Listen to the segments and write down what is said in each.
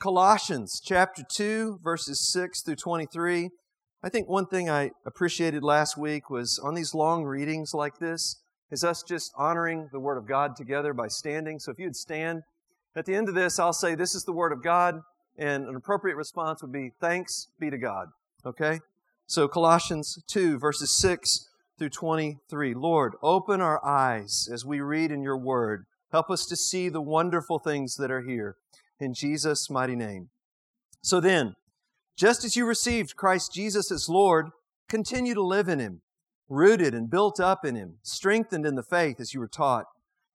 Colossians chapter 2, verses 6 through 23. I think one thing I appreciated last week was on these long readings like this, is us just honoring the Word of God together by standing. So if you'd stand, at the end of this, I'll say, This is the Word of God, and an appropriate response would be, Thanks be to God. Okay? So Colossians 2, verses 6 through 23. Lord, open our eyes as we read in your Word. Help us to see the wonderful things that are here in Jesus' mighty name. So then, just as you received Christ Jesus as Lord, continue to live in Him, rooted and built up in Him, strengthened in the faith as you were taught,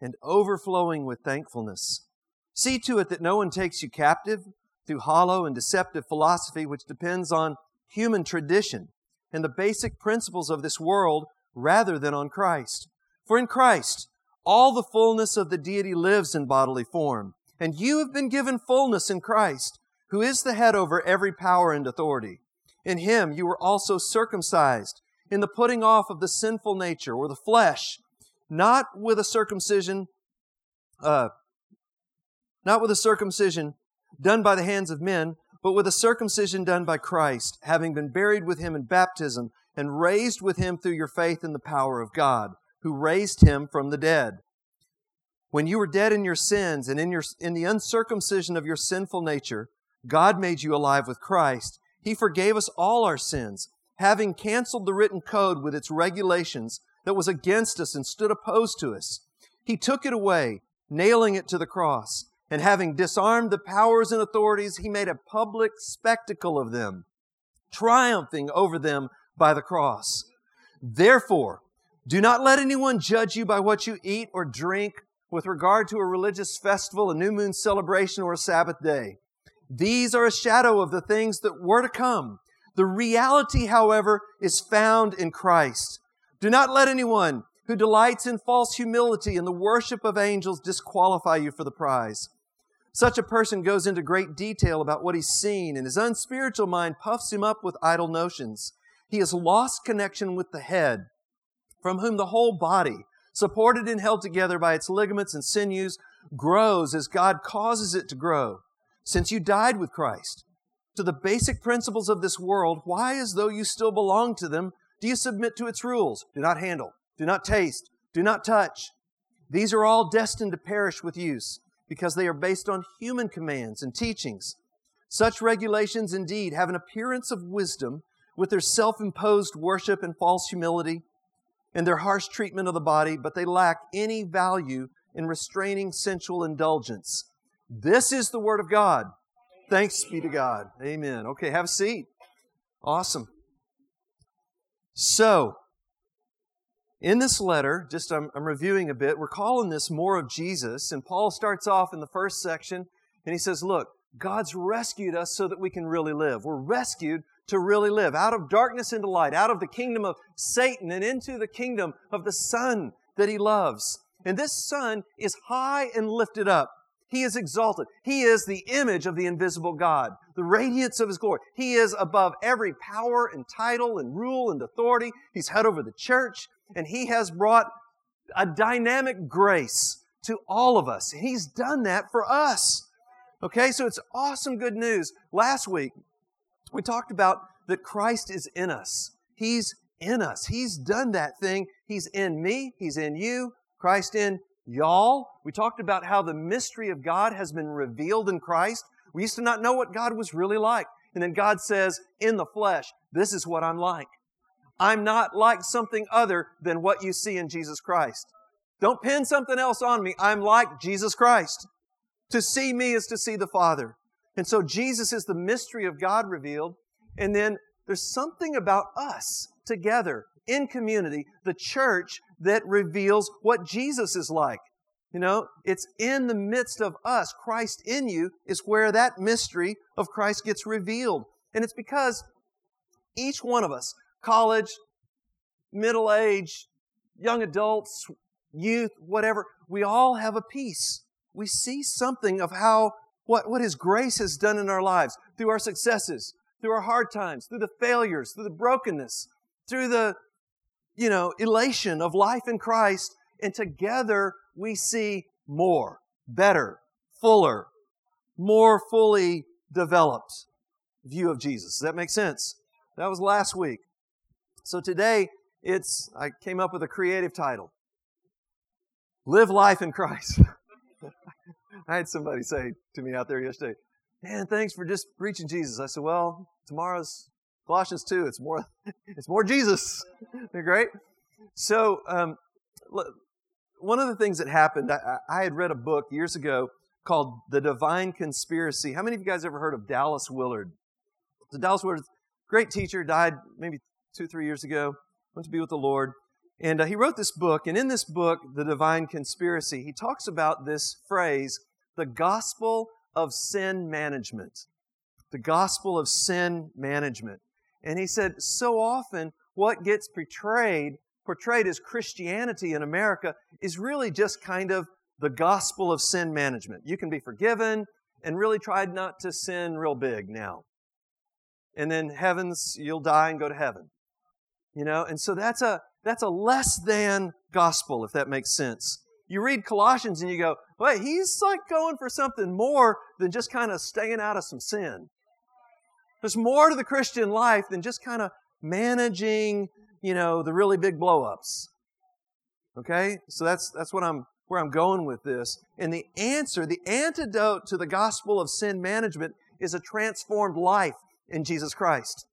and overflowing with thankfulness. See to it that no one takes you captive through hollow and deceptive philosophy which depends on human tradition and the basic principles of this world rather than on Christ. For in Christ, all the fullness of the deity lives in bodily form and you have been given fullness in Christ, who is the head over every power and authority. In him you were also circumcised in the putting off of the sinful nature or the flesh, not with a circumcision, uh, not with a circumcision done by the hands of men, but with a circumcision done by Christ, having been buried with him in baptism and raised with him through your faith in the power of God, who raised him from the dead when you were dead in your sins and in, your, in the uncircumcision of your sinful nature, God made you alive with Christ. He forgave us all our sins, having canceled the written code with its regulations that was against us and stood opposed to us. He took it away, nailing it to the cross. And having disarmed the powers and authorities, he made a public spectacle of them, triumphing over them by the cross. Therefore, do not let anyone judge you by what you eat or drink with regard to a religious festival, a new moon celebration, or a Sabbath day. These are a shadow of the things that were to come. The reality, however, is found in Christ. Do not let anyone who delights in false humility and the worship of angels disqualify you for the prize. Such a person goes into great detail about what he's seen, and his unspiritual mind puffs him up with idle notions. He has lost connection with the head, from whom the whole body, supported and held together by its ligaments and sinews, grows as God causes it to grow. Since you died with Christ to the basic principles of this world, why, as though you still belong to them, do you submit to its rules? Do not handle, do not taste, do not touch. These are all destined to perish with use because they are based on human commands and teachings. Such regulations indeed have an appearance of wisdom with their self imposed worship and false humility and their harsh treatment of the body, but they lack any value in restraining sensual indulgence. This is the Word of God. Thanks be to God. Amen. Okay, have a seat. Awesome. So, in this letter, just I'm, I'm, reviewing a bit, we're calling this more of Jesus. And Paul starts off in the first section and he says, Look, God's rescued us so that we can really live. We're rescued to really live, out of darkness into light, out of the kingdom of Satan and into the kingdom of the Son that he loves. And this Son is high and lifted up. He is exalted. He is the image of the invisible God, the radiance of His glory. He is above every power and title and rule and authority. He's head over the church, and He has brought a dynamic grace to all of us. He's done that for us. Okay, so it's awesome good news. Last week, we talked about that Christ is in us. He's in us. He's done that thing. He's in me. He's in you. Christ in y'all. We talked about how the mystery of God has been revealed in Christ. We used to not know what God was really like. And then God says, in the flesh, this is what I'm like. I'm not like something other than what you see in Jesus Christ. Don't pin something else on me. I'm like Jesus Christ. To see me is to see the Father. And so Jesus is the mystery of God revealed. And then there's something about us together in community, the church, that reveals what Jesus is like. You know, it's in the midst of us, Christ in you, is where that mystery of Christ gets revealed. And it's because each one of us, college, middle age, young adults, youth, whatever, we all have a piece. We see something of how what, what His grace has done in our lives through our successes, through our hard times, through the failures, through the brokenness, through the, you know, elation of life in Christ. And together we see more, better, fuller, more fully developed view of Jesus. Does that make sense? That was last week. So today, it's, I came up with a creative title Live Life in Christ. I had somebody say to me out there yesterday, Man, thanks for just preaching Jesus. I said, Well, tomorrow's Colossians 2. It's more, it's more Jesus. They're great. So, um, one of the things that happened, I, I had read a book years ago called The Divine Conspiracy. How many of you guys ever heard of Dallas Willard? So Dallas Willard, great teacher, died maybe two, three years ago, went to be with the Lord. And uh, he wrote this book, and in this book, The Divine Conspiracy, he talks about this phrase, the gospel of sin management. The gospel of sin management. And he said, so often what gets portrayed, portrayed as Christianity in America is really just kind of the gospel of sin management. You can be forgiven and really try not to sin real big now. And then heavens, you'll die and go to heaven. You know, and so that's a that's a less than gospel, if that makes sense. You read Colossians and you go, wait, he's like going for something more than just kind of staying out of some sin. There's more to the Christian life than just kind of managing, you know, the really big blowups. Okay? So that's that's what I'm where I'm going with this. And the answer, the antidote to the gospel of sin management is a transformed life in Jesus Christ.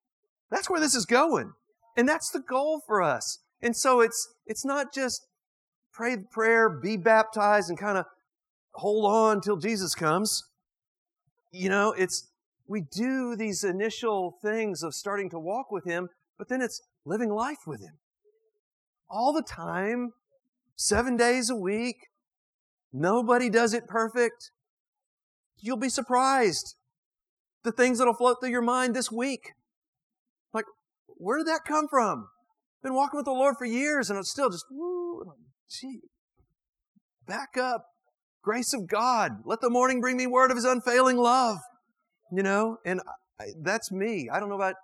That's where this is going. And that's the goal for us. And so it's it's not just pray the prayer, be baptized, and kind of hold on till Jesus comes. You know, it's we do these initial things of starting to walk with Him, but then it's living life with Him. All the time, seven days a week. Nobody does it perfect. You'll be surprised. The things that'll float through your mind this week. Like, where did that come from? Been walking with the Lord for years and it's still just, woo, gee, back up. Grace of God. Let the morning bring me word of His unfailing love you know, and I, that's me. I don't know about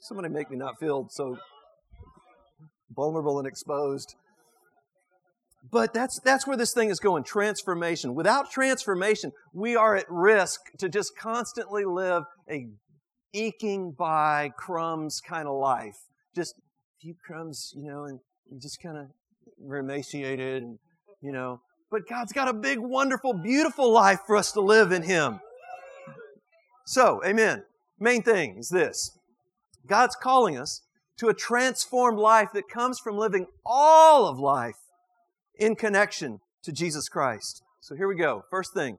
somebody make me not feel so vulnerable and exposed. But that's that's where this thing is going, transformation. Without transformation, we are at risk to just constantly live a eking by crumbs kind of life. Just a few crumbs, you know, and just kind of emaciated and you know. But God's got a big, wonderful, beautiful life for us to live in Him. So, amen. Main thing is this God's calling us to a transformed life that comes from living all of life in connection to Jesus Christ. So here we go. First thing,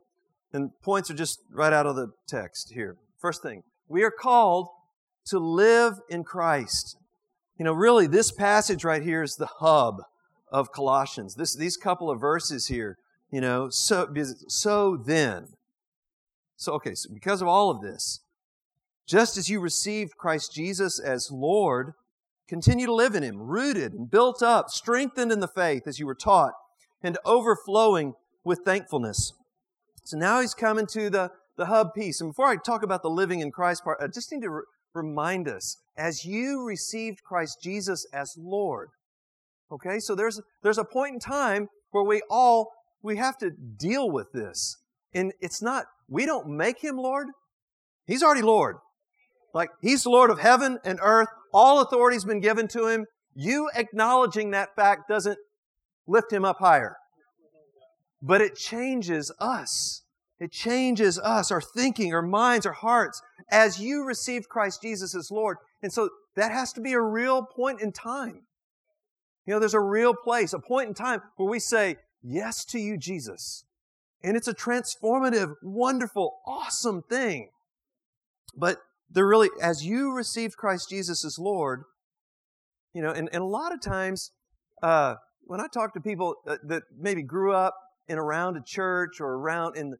and points are just right out of the text here. First thing, we are called to live in Christ. You know, really, this passage right here is the hub of Colossians. This, these couple of verses here, you know, so, so then, so, okay, so because of all of this, just as you received Christ Jesus as Lord, continue to live in Him, rooted and built up, strengthened in the faith as you were taught, and overflowing with thankfulness. So now He's coming to the, the hub piece. And before I talk about the living in Christ part, I just need to re- remind us as you received Christ Jesus as Lord, okay, so there's, there's a point in time where we all we have to deal with this. And it's not we don't make him Lord. He's already Lord. Like, he's the Lord of heaven and earth. All authority's been given to him. You acknowledging that fact doesn't lift him up higher. But it changes us. It changes us, our thinking, our minds, our hearts, as you received Christ Jesus as Lord. And so that has to be a real point in time. You know, there's a real place, a point in time where we say, Yes to you, Jesus. And it's a transformative, wonderful, awesome thing. But they're really, as you received Christ Jesus as Lord, you know, and, and a lot of times, uh, when I talk to people that, that, maybe grew up in around a church or around in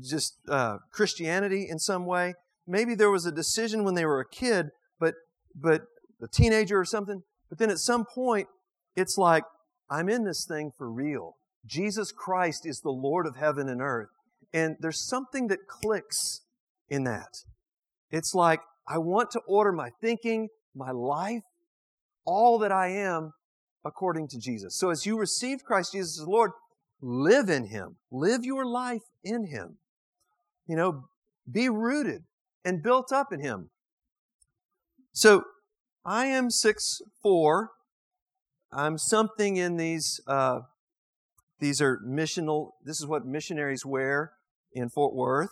just uh, Christianity in some way, maybe there was a decision when they were a kid, but but a teenager or something. But then at some point, it's like I'm in this thing for real. Jesus Christ is the Lord of heaven and earth. And there's something that clicks in that. It's like, I want to order my thinking, my life, all that I am according to Jesus. So as you receive Christ Jesus as Lord, live in Him. Live your life in Him. You know, be rooted and built up in Him. So I am six four. I'm something in these. Uh, these are missional. This is what missionaries wear in Fort Worth,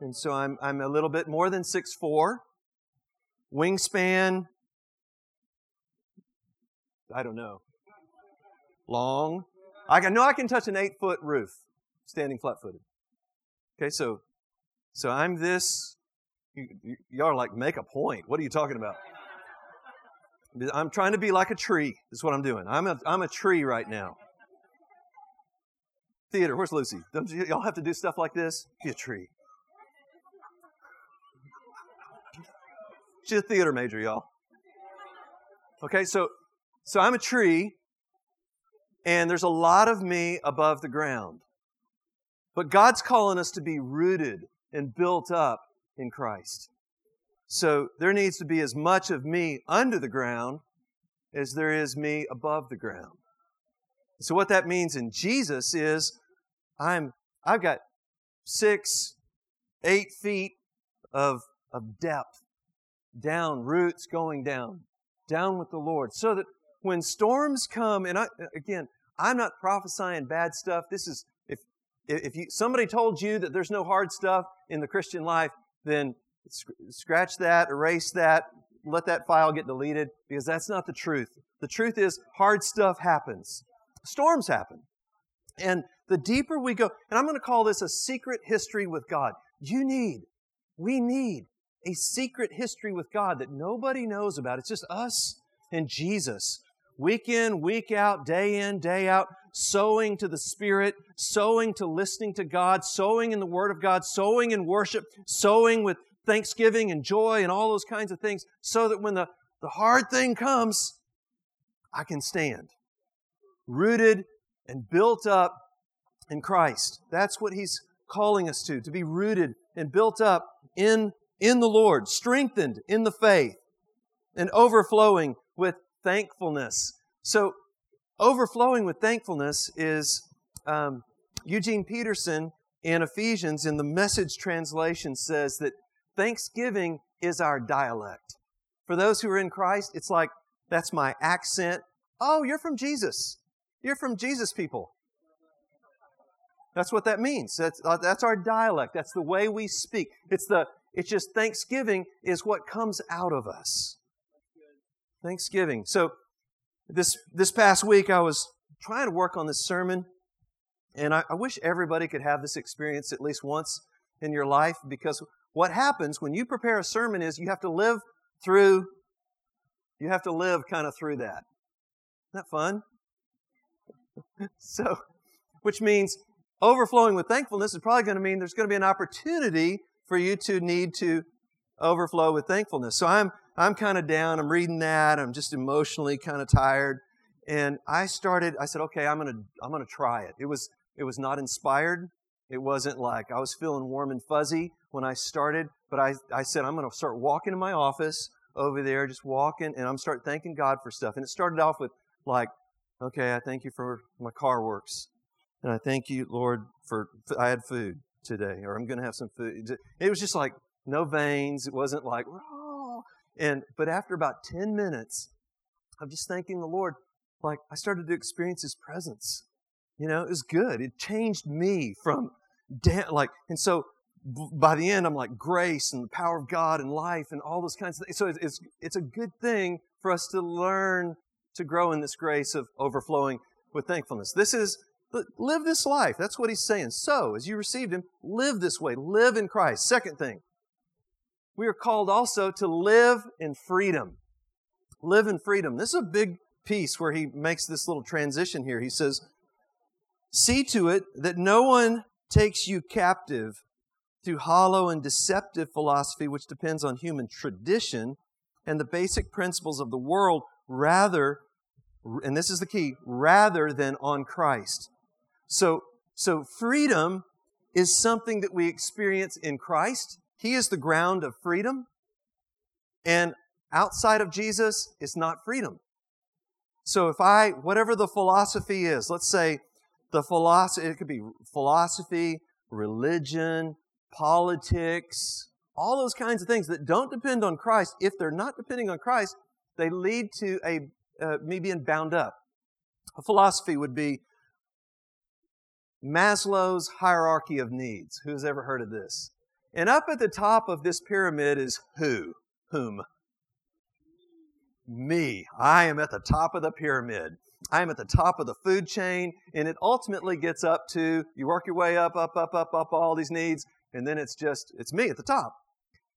and so I'm I'm a little bit more than six four. Wingspan. I don't know. Long. I can, know I can touch an eight foot roof standing flat footed. Okay, so so I'm this. You, you, y'all are like, make a point. What are you talking about? I'm trying to be like a tree. Is what I'm doing. I'm a I'm a tree right now. Theater. Where's Lucy? Don't y'all have to do stuff like this? Be a tree. She's a theater major, y'all. Okay, so so I'm a tree, and there's a lot of me above the ground. But God's calling us to be rooted and built up in Christ. So there needs to be as much of me under the ground as there is me above the ground. So what that means in Jesus is I'm I've got six, eight feet of, of depth down, roots going down, down with the Lord. So that when storms come, and I again, I'm not prophesying bad stuff. This is if if you, somebody told you that there's no hard stuff in the Christian life, then scratch that, erase that, let that file get deleted because that's not the truth. The truth is hard stuff happens. Storms happen. And the deeper we go, and I'm going to call this a secret history with God. You need, we need a secret history with God that nobody knows about. It's just us and Jesus. Week in, week out, day in, day out, sowing to the Spirit, sowing to listening to God, sowing in the Word of God, sowing in worship, sowing with thanksgiving and joy and all those kinds of things, so that when the, the hard thing comes, I can stand. Rooted and built up in Christ. That's what He's calling us to, to be rooted and built up in, in the Lord, strengthened in the faith, and overflowing with thankfulness. So, overflowing with thankfulness is um, Eugene Peterson in Ephesians in the message translation says that Thanksgiving is our dialect. For those who are in Christ, it's like, that's my accent. Oh, you're from Jesus. You're from Jesus people. That's what that means. That's, uh, that's our dialect. That's the way we speak. It's the, it's just Thanksgiving is what comes out of us. Thanksgiving. So this, this past week I was trying to work on this sermon and I, I wish everybody could have this experience at least once in your life because what happens when you prepare a sermon is you have to live through, you have to live kind of through that. Isn't that fun? so, which means overflowing with thankfulness is probably going to mean there's going to be an opportunity for you to need to overflow with thankfulness. So I'm I'm kind of down. I'm reading that. I'm just emotionally kind of tired, and I started. I said, okay, I'm gonna I'm gonna try it. It was it was not inspired. It wasn't like I was feeling warm and fuzzy when I started, but I, I said, I'm going to start walking in my office over there, just walking, and I'm start thanking God for stuff. And it started off with like, okay, I thank you for my car works. And I thank you, Lord, for I had food today, or I'm going to have some food. It was just like no veins. It wasn't like, oh. And, but after about 10 minutes of just thanking the Lord, like I started to experience His presence. You know, it was good. It changed me from down, like, and so by the end, I'm like grace and the power of God and life and all those kinds of things. So it's, it's a good thing for us to learn to grow in this grace of overflowing with thankfulness. This is, live this life. That's what he's saying. So, as you received him, live this way. Live in Christ. Second thing, we are called also to live in freedom. Live in freedom. This is a big piece where he makes this little transition here. He says, See to it that no one takes you captive through hollow and deceptive philosophy which depends on human tradition and the basic principles of the world rather and this is the key rather than on Christ. So so freedom is something that we experience in Christ. He is the ground of freedom. And outside of Jesus it's not freedom. So if I whatever the philosophy is, let's say the philosophy it could be philosophy, religion, politics, all those kinds of things that don't depend on Christ, if they're not depending on Christ, they lead to a uh, me being bound up. A philosophy would be Maslow's hierarchy of needs. Who's ever heard of this? And up at the top of this pyramid is who? Whom? Me. I am at the top of the pyramid. I am at the top of the food chain, and it ultimately gets up to you work your way up, up, up, up, up, all these needs, and then it's just, it's me at the top.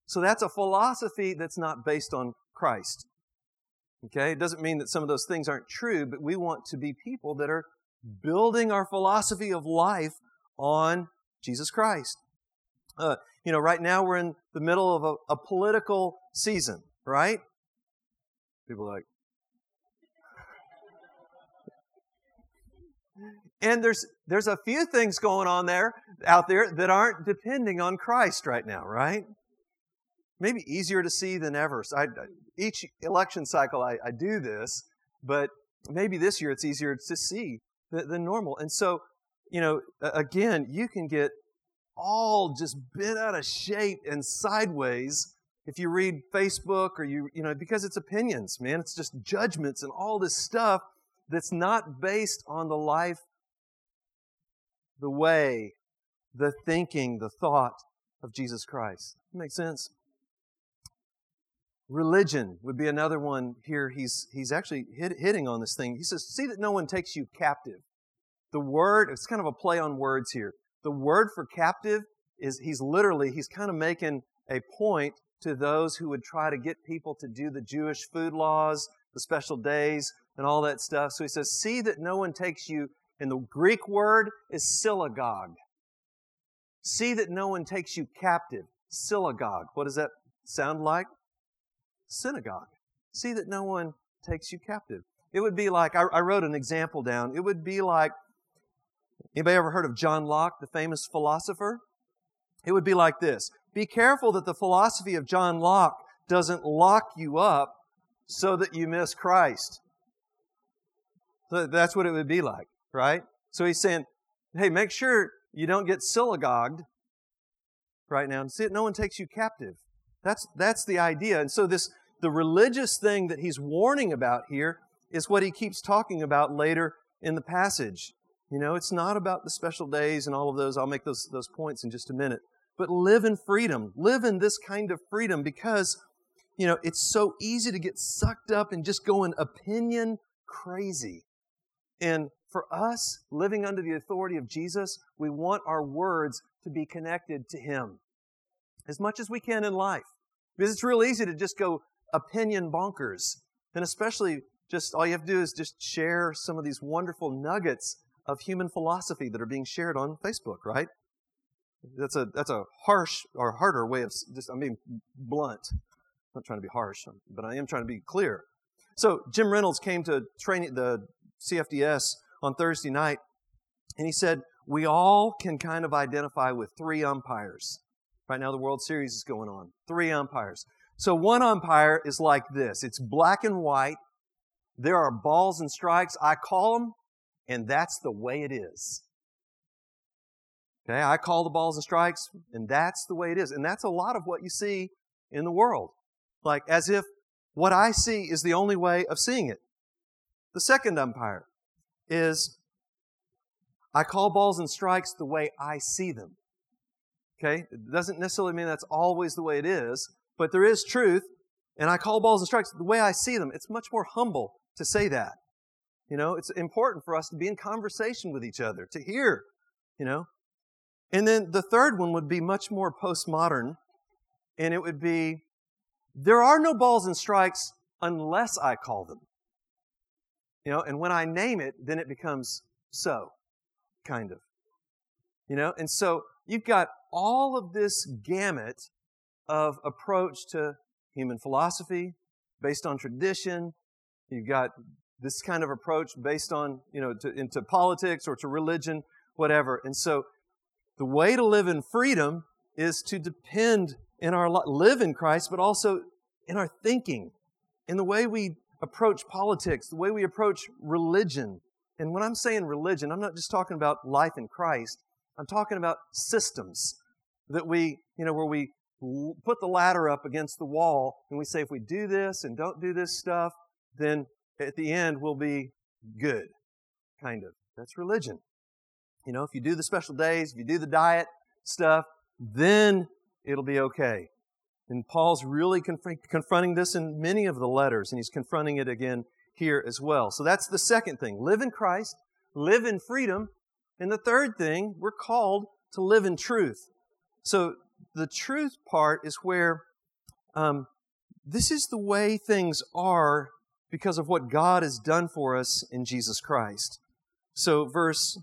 So that's a philosophy that's not based on Christ. Okay? It doesn't mean that some of those things aren't true, but we want to be people that are building our philosophy of life on Jesus Christ. Uh, you know, right now we're in the middle of a, a political season, right? People are like, and there's there's a few things going on there out there that aren't depending on Christ right now, right? Maybe easier to see than ever. So I, each election cycle, I, I, do this, but maybe this year it's easier to see than, normal. And so, you know, again, you can get all just bent out of shape and sideways if you read Facebook or you, you know, because it's opinions, man. It's just judgments and all this stuff that's not based on the life, the way, the thinking, the thought of Jesus Christ. Makes sense? Religion would be another one here. He's, he's actually hit, hitting on this thing. He says, See that no one takes you captive. The word, it's kind of a play on words here. The word for captive is, he's literally, he's kind of making a point to those who would try to get people to do the Jewish food laws, the special days, and all that stuff. So he says, See that no one takes you, and the Greek word is synagogue. See that no one takes you captive. Synagogue. What does that sound like? Synagogue. See that no one takes you captive. It would be like, I, I wrote an example down. It would be like, anybody ever heard of John Locke, the famous philosopher? It would be like this Be careful that the philosophy of John Locke doesn't lock you up so that you miss Christ. So that's what it would be like, right? So he's saying, hey, make sure you don't get synagogued right now and see. No one takes you captive. That's, that's the idea. And so this, the religious thing that he's warning about here is what he keeps talking about later in the passage. You know, it's not about the special days and all of those. I'll make those, those points in just a minute. But live in freedom. Live in this kind of freedom because you know, it's so easy to get sucked up and just going opinion crazy. And for us, living under the authority of Jesus, we want our words to be connected to Him as much as we can in life. Because it's real easy to just go opinion bonkers. And especially just all you have to do is just share some of these wonderful nuggets of human philosophy that are being shared on Facebook, right? That's a that's a harsh or harder way of just I'm being blunt. I'm not trying to be harsh, but I am trying to be clear. So Jim Reynolds came to training the CFDS on Thursday night, and he said we all can kind of identify with three umpires. Right now, the World Series is going on. Three umpires. So one umpire is like this. It's black and white. There are balls and strikes. I call them, and that's the way it is. Okay, I call the balls and strikes, and that's the way it is. And that's a lot of what you see in the world like as if what I see is the only way of seeing it. The second umpire is I call balls and strikes the way I see them. Okay? It doesn't necessarily mean that's always the way it is, but there is truth, and I call balls and strikes the way I see them. It's much more humble to say that. You know, it's important for us to be in conversation with each other, to hear, you know. And then the third one would be much more postmodern, and it would be there are no balls and strikes unless I call them. You know, and when I name it, then it becomes so, kind of. You know, and so you've got all of this gamut of approach to human philosophy based on tradition. You've got this kind of approach based on, you know, to, into politics or to religion, whatever. And so the way to live in freedom is to depend in our live in Christ, but also in our thinking, in the way we approach politics, the way we approach religion. And when I'm saying religion, I'm not just talking about life in Christ. I'm talking about systems. that we, you know, where we put the ladder up against the wall and we say, if we do this and don't do this stuff, then at the end we'll be good. Kind of. That's religion. You know, if you do the special days, if you do the diet stuff, then it'll be okay. And Paul's really conf- confronting this in many of the letters, and he's confronting it again here as well. So that's the second thing live in Christ, live in freedom. And the third thing, we're called to live in truth. So the truth part is where um, this is the way things are because of what God has done for us in Jesus Christ. So verse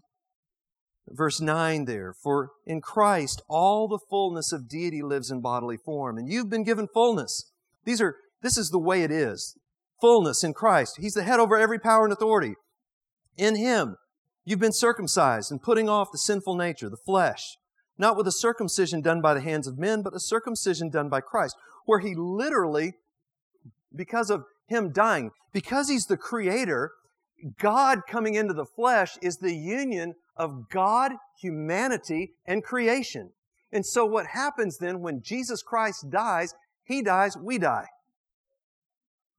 verse 9 there for in Christ all the fullness of deity lives in bodily form and you've been given fullness. These are this is the way it is. Fullness in Christ. He's the head over every power and authority. In him you've been circumcised and putting off the sinful nature, the flesh not with a circumcision done by the hands of men, but a circumcision done by Christ, where he literally, because of him dying, because he's the creator, God coming into the flesh is the union of God, humanity, and creation. And so what happens then when Jesus Christ dies, he dies, we die.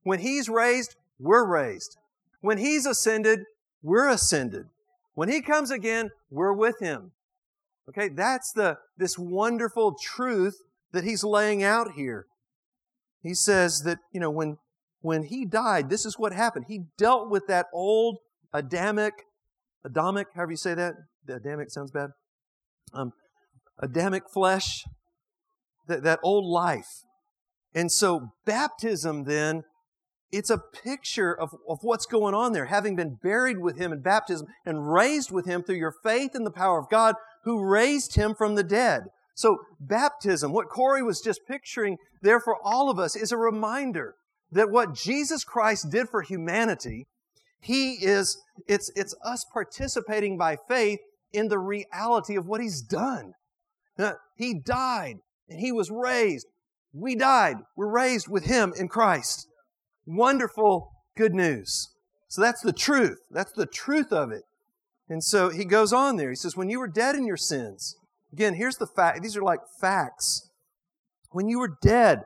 When he's raised, we're raised. When he's ascended, we're ascended. When he comes again, we're with him. Okay, that's the this wonderful truth that he's laying out here. He says that, you know, when when he died, this is what happened. He dealt with that old Adamic, Adamic, however you say that. The Adamic sounds bad. Um, Adamic flesh, that, that old life. And so baptism then it's a picture of, of what's going on there. Having been buried with him in baptism and raised with him through your faith in the power of God who raised him from the dead. So, baptism, what Corey was just picturing there for all of us, is a reminder that what Jesus Christ did for humanity, he is, it's, it's us participating by faith in the reality of what he's done. Uh, he died and he was raised. We died. We're raised with him in Christ. Wonderful good news. So that's the truth. That's the truth of it. And so he goes on there. He says, When you were dead in your sins, again, here's the fact. These are like facts. When you were dead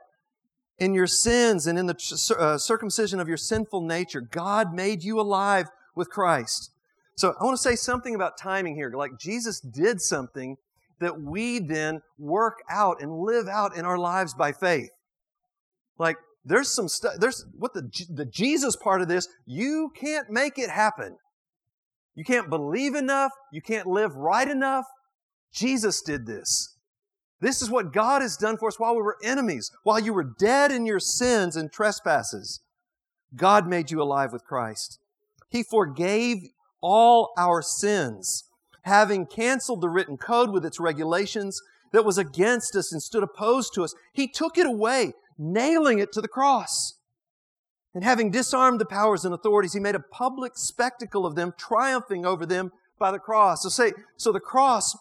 in your sins and in the uh, circumcision of your sinful nature, God made you alive with Christ. So I want to say something about timing here. Like Jesus did something that we then work out and live out in our lives by faith. Like there's some stuff, there's what the, the Jesus part of this, you can't make it happen. You can't believe enough. You can't live right enough. Jesus did this. This is what God has done for us while we were enemies, while you were dead in your sins and trespasses. God made you alive with Christ. He forgave all our sins, having canceled the written code with its regulations that was against us and stood opposed to us. He took it away, nailing it to the cross. And having disarmed the powers and authorities, he made a public spectacle of them, triumphing over them by the cross. So say, so the cross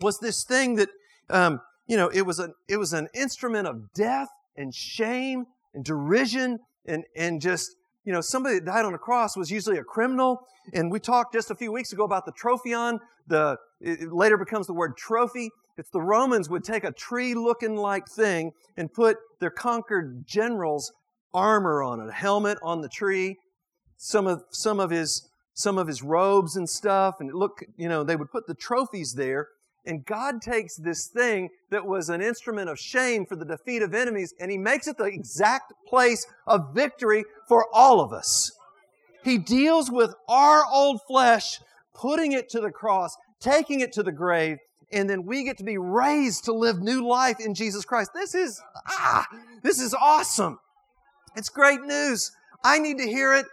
was this thing that, um, you know, it was an, it was an instrument of death and shame and derision and, and just, you know, somebody that died on a cross was usually a criminal. And we talked just a few weeks ago about the trophion. The, it later becomes the word trophy. It's the Romans would take a tree looking like thing and put their conquered generals armor on it, a helmet on the tree, some of, some of his, some of his robes and stuff. And look, you know, they would put the trophies there. And God takes this thing that was an instrument of shame for the defeat of enemies and He makes it the exact place of victory for all of us. He deals with our old flesh, putting it to the cross, taking it to the grave, and then we get to be raised to live new life in Jesus Christ. This is, ah, this is awesome. It's great news. I need to hear it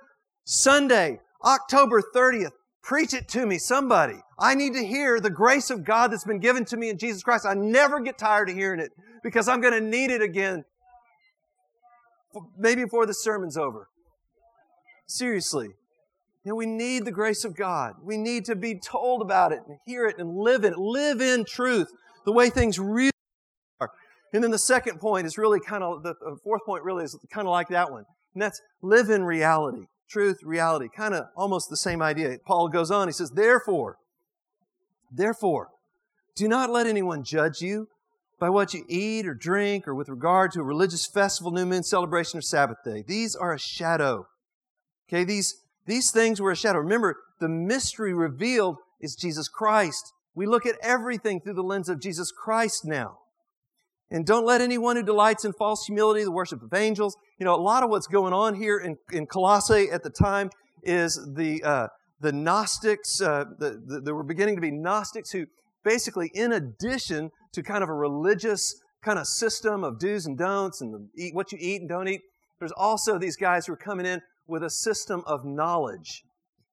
Sunday, October 30th. Preach it to me, somebody. I need to hear the grace of God that's been given to me in Jesus Christ. I never get tired of hearing it because I'm going to need it again, maybe before the sermon's over. Seriously. You know, we need the grace of God. We need to be told about it and hear it and live it. Live in truth the way things really are. and then the second point is really kind of, the fourth point really is kind of like that one. And that's live in reality. Truth, reality. Kind of almost the same idea. Paul goes on, he says, Therefore, therefore, do not let anyone judge you by what you eat or drink or with regard to a religious festival, new moon celebration, or Sabbath day. These are a shadow. Okay, these, these things were a shadow. Remember, the mystery revealed is Jesus Christ. We look at everything through the lens of Jesus Christ now. And don't let anyone who delights in false humility, the worship of angels, you know, a lot of what's going on here in, in Colossae at the time is the, uh, the Gnostics, uh, the, the, there were beginning to be Gnostics who basically, in addition to kind of a religious kind of system of do's and don'ts and eat what you eat and don't eat, there's also these guys who are coming in with a system of knowledge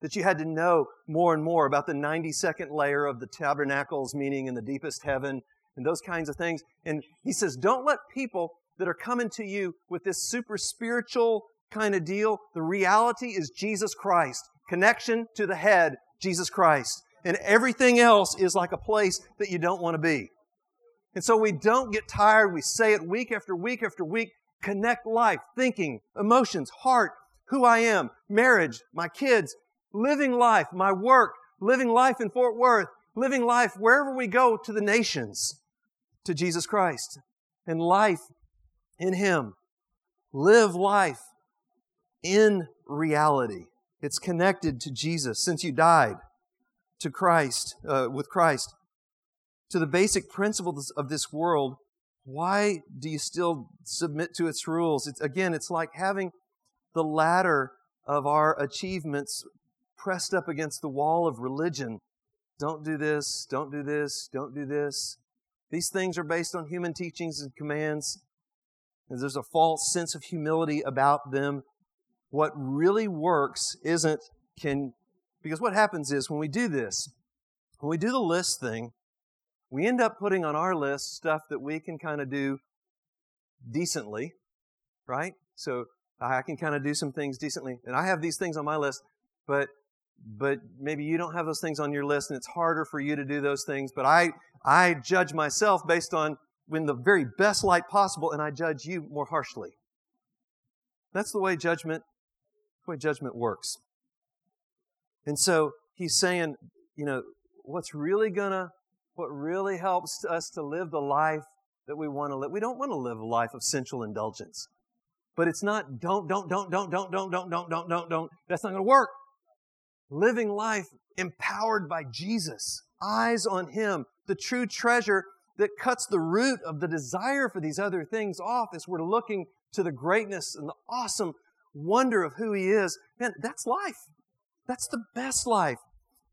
that you had to know more and more about the 92nd layer of the tabernacles, meaning in the deepest heaven, and those kinds of things. And he says, don't let people that are coming to you with this super spiritual kind of deal, the reality is Jesus Christ. Connection to the head, Jesus Christ. And everything else is like a place that you don't want to be. And so we don't get tired. We say it week after week after week. Connect life, thinking, emotions, heart, who I am, marriage, my kids, living life, my work, living life in Fort Worth, living life wherever we go to the nations to Jesus Christ and life in Him. Live life in reality. It's connected to Jesus since you died to Christ, uh, with Christ, to the basic principles of this world. Why do you still submit to its rules? It's, again, it's like having the ladder of our achievements pressed up against the wall of religion. Don't do this, don't do this, don't do this. These things are based on human teachings and commands. And there's a false sense of humility about them. What really works isn't can because what happens is when we do this, when we do the list thing, we end up putting on our list stuff that we can kind of do decently, right? So I can kind of do some things decently. And I have these things on my list, but but maybe you don't have those things on your list and it's harder for you to do those things, but I I judge myself based on in the very best light possible, and I judge you more harshly. That's the way judgment, way judgment works. And so he's saying, you know, what's really gonna, what really helps us to live the life that we want to live. We don't want to live a life of sensual indulgence. But it's not don't, don't, don't, don't, don't, don't, don't, don't, don't, don't, don't. That's not to work. Living life empowered by Jesus, eyes on Him, the true treasure that cuts the root of the desire for these other things off as we're looking to the greatness and the awesome wonder of who He is. Man, that's life. That's the best life.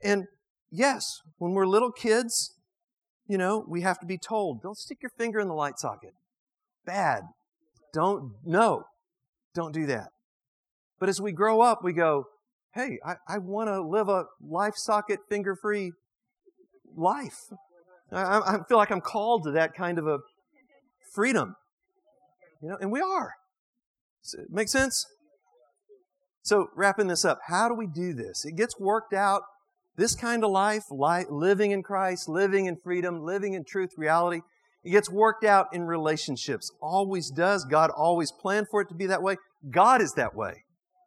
And yes, when we're little kids, you know, we have to be told, don't stick your finger in the light socket. Bad. Don't, no, don't do that. But as we grow up, we go, hey, I, I want to live a life socket finger free life. I, I feel like I'm called to that kind of a freedom. You know, and we are. Make sense? So, wrapping this up, how do we do this? It gets worked out. This kind of life, life, living in Christ, living in freedom, living in truth, reality, it gets worked out in relationships. Always does. God always planned for it to be that way. God is that way,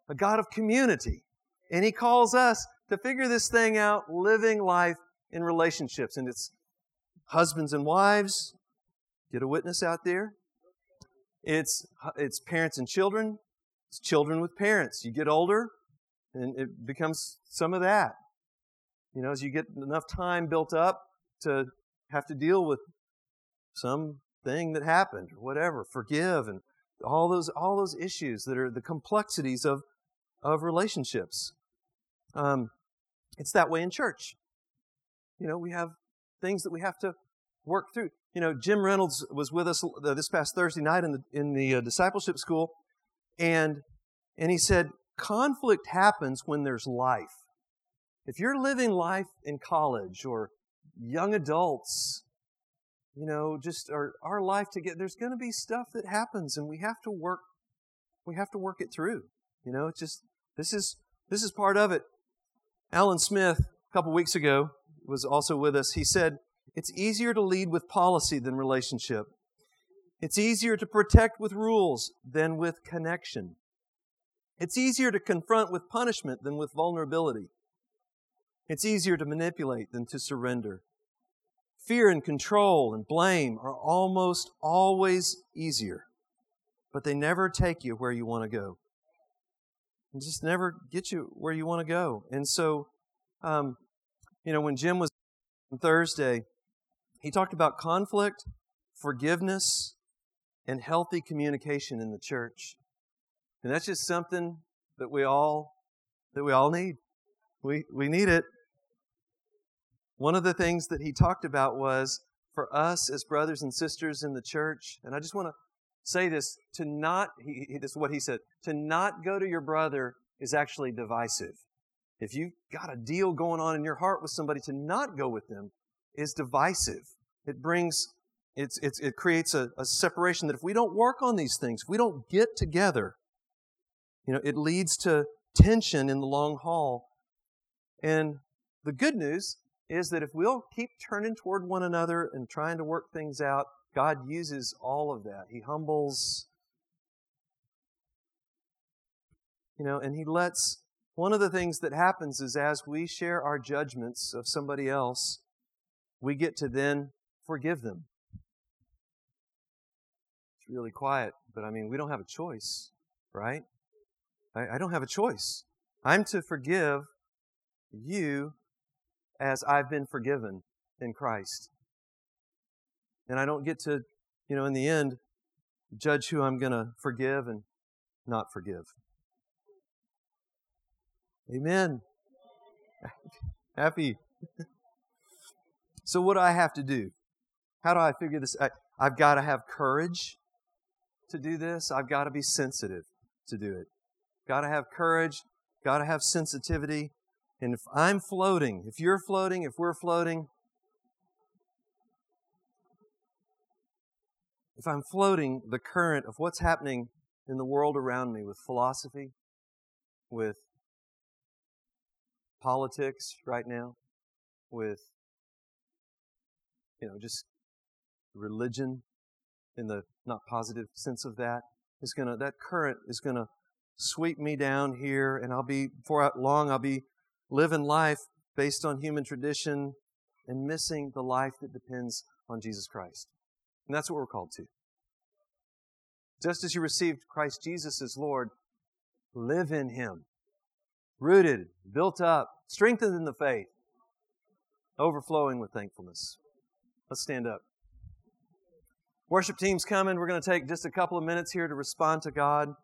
a God of community. And He calls us to figure this thing out, living life in relationships. And it's husbands and wives. Get a witness out there. It's, it's parents and children. It's children with parents. You get older, and it becomes some of that. You know, as you get enough time built up to have to deal with something that happened or whatever, forgive and all those all those issues that are the complexities of of relationships. Um, it's that way in church. You know, we have things that we have to work through. You know, Jim Reynolds was with us uh, this past Thursday night in the in the uh, discipleship school, and and he said conflict happens when there's life. If you're living life in college or young adults, you know, just our, our life together, there's going to be stuff that happens, and we have to work. We have to work it through. You know, it's just this is this is part of it. Alan Smith, a couple weeks ago, was also with us. He said, It's easier to lead with policy than relationship. It's easier to protect with rules than with connection. It's easier to confront with punishment than with vulnerability. It's easier to manipulate than to surrender. fear and control and blame are almost always easier, but they never take you where you want to go. And just never get you where you want to go. And so, um, you know, when Jim was on Thursday, he talked about conflict, forgiveness, and healthy communication in the church. And that's just something that we all that we all need. We we need it. One of the things that he talked about was for us as brothers and sisters in the church, and I just want to say this to not he, this is what he said to not go to your brother is actually divisive. If you've got a deal going on in your heart with somebody, to not go with them is divisive. It brings it's, it's, it creates a, a separation that if we don't work on these things, if we don't get together, you know, it leads to tension in the long haul. And the good news is that if we'll keep turning toward one another and trying to work things out, God uses all of that. He humbles, you know, and He lets. One of the things that happens is as we share our judgments of somebody else, we get to then forgive them really quiet, but I mean, we don't have a choice, right? I, I don't have a choice. I'm to forgive you as I've been forgiven in Christ. And I don't get to, you know, in the end, judge who I'm going to forgive and not forgive. Amen. Happy. so, what do I have to do? How do I figure this? I, I've got to have courage to do this, I've got to be sensitive to do it. Got to have courage, got to have sensitivity. And if I'm floating, if you're floating, if we're floating, if I'm floating the current of what's happening in the world around me with philosophy, with politics right now, with, you know, just religion in the not positive sense of that is going to, that current is going to sweep me down here and I'll be, before long, I'll be living life based on human tradition and missing the life that depends on Jesus Christ. And that's what we're called to. Just as you received Christ Jesus as Lord, live in Him. Rooted, built up, strengthened in the faith, overflowing with thankfulness. Let's stand up. Worship team's coming. We're going to take just a couple of minutes here to respond to God.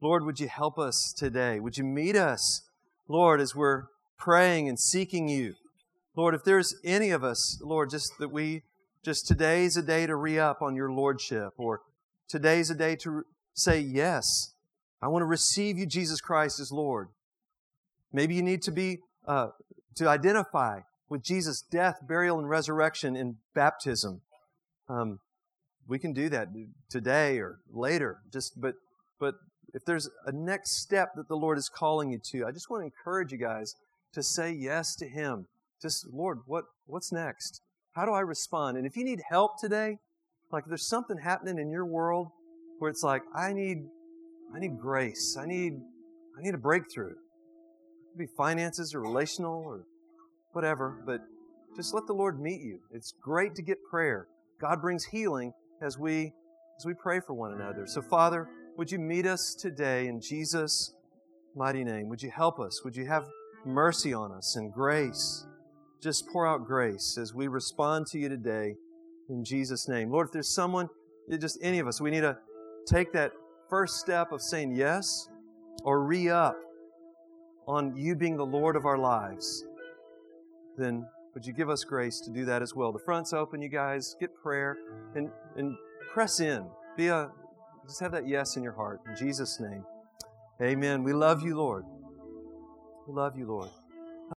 Lord, would you help us today? Would you meet us, Lord, as we're praying and seeking you? Lord, if there's any of us, Lord, just that we, just today's a day to re up on your Lordship, or today's a day to say, Yes, I want to receive you, Jesus Christ, as Lord. Maybe you need to be, uh, to identify with Jesus' death, burial, and resurrection in baptism. Um, we can do that today or later. Just but but if there's a next step that the Lord is calling you to, I just want to encourage you guys to say yes to Him. Just Lord, what what's next? How do I respond? And if you need help today, like there's something happening in your world where it's like I need I need grace. I need I need a breakthrough. It could be finances or relational or whatever, but just let the Lord meet you. It's great to get prayer. God brings healing as we as we pray for one another. So Father, would you meet us today in Jesus' mighty name? Would you help us? Would you have mercy on us and grace? Just pour out grace as we respond to you today in Jesus' name. Lord, if there's someone, just any of us, we need to take that first step of saying yes or re up on you being the Lord of our lives, then would you give us grace to do that as well? The front's open, you guys. Get prayer and, and press in. Be a, just have that yes in your heart. In Jesus' name. Amen. We love you, Lord. We love you, Lord.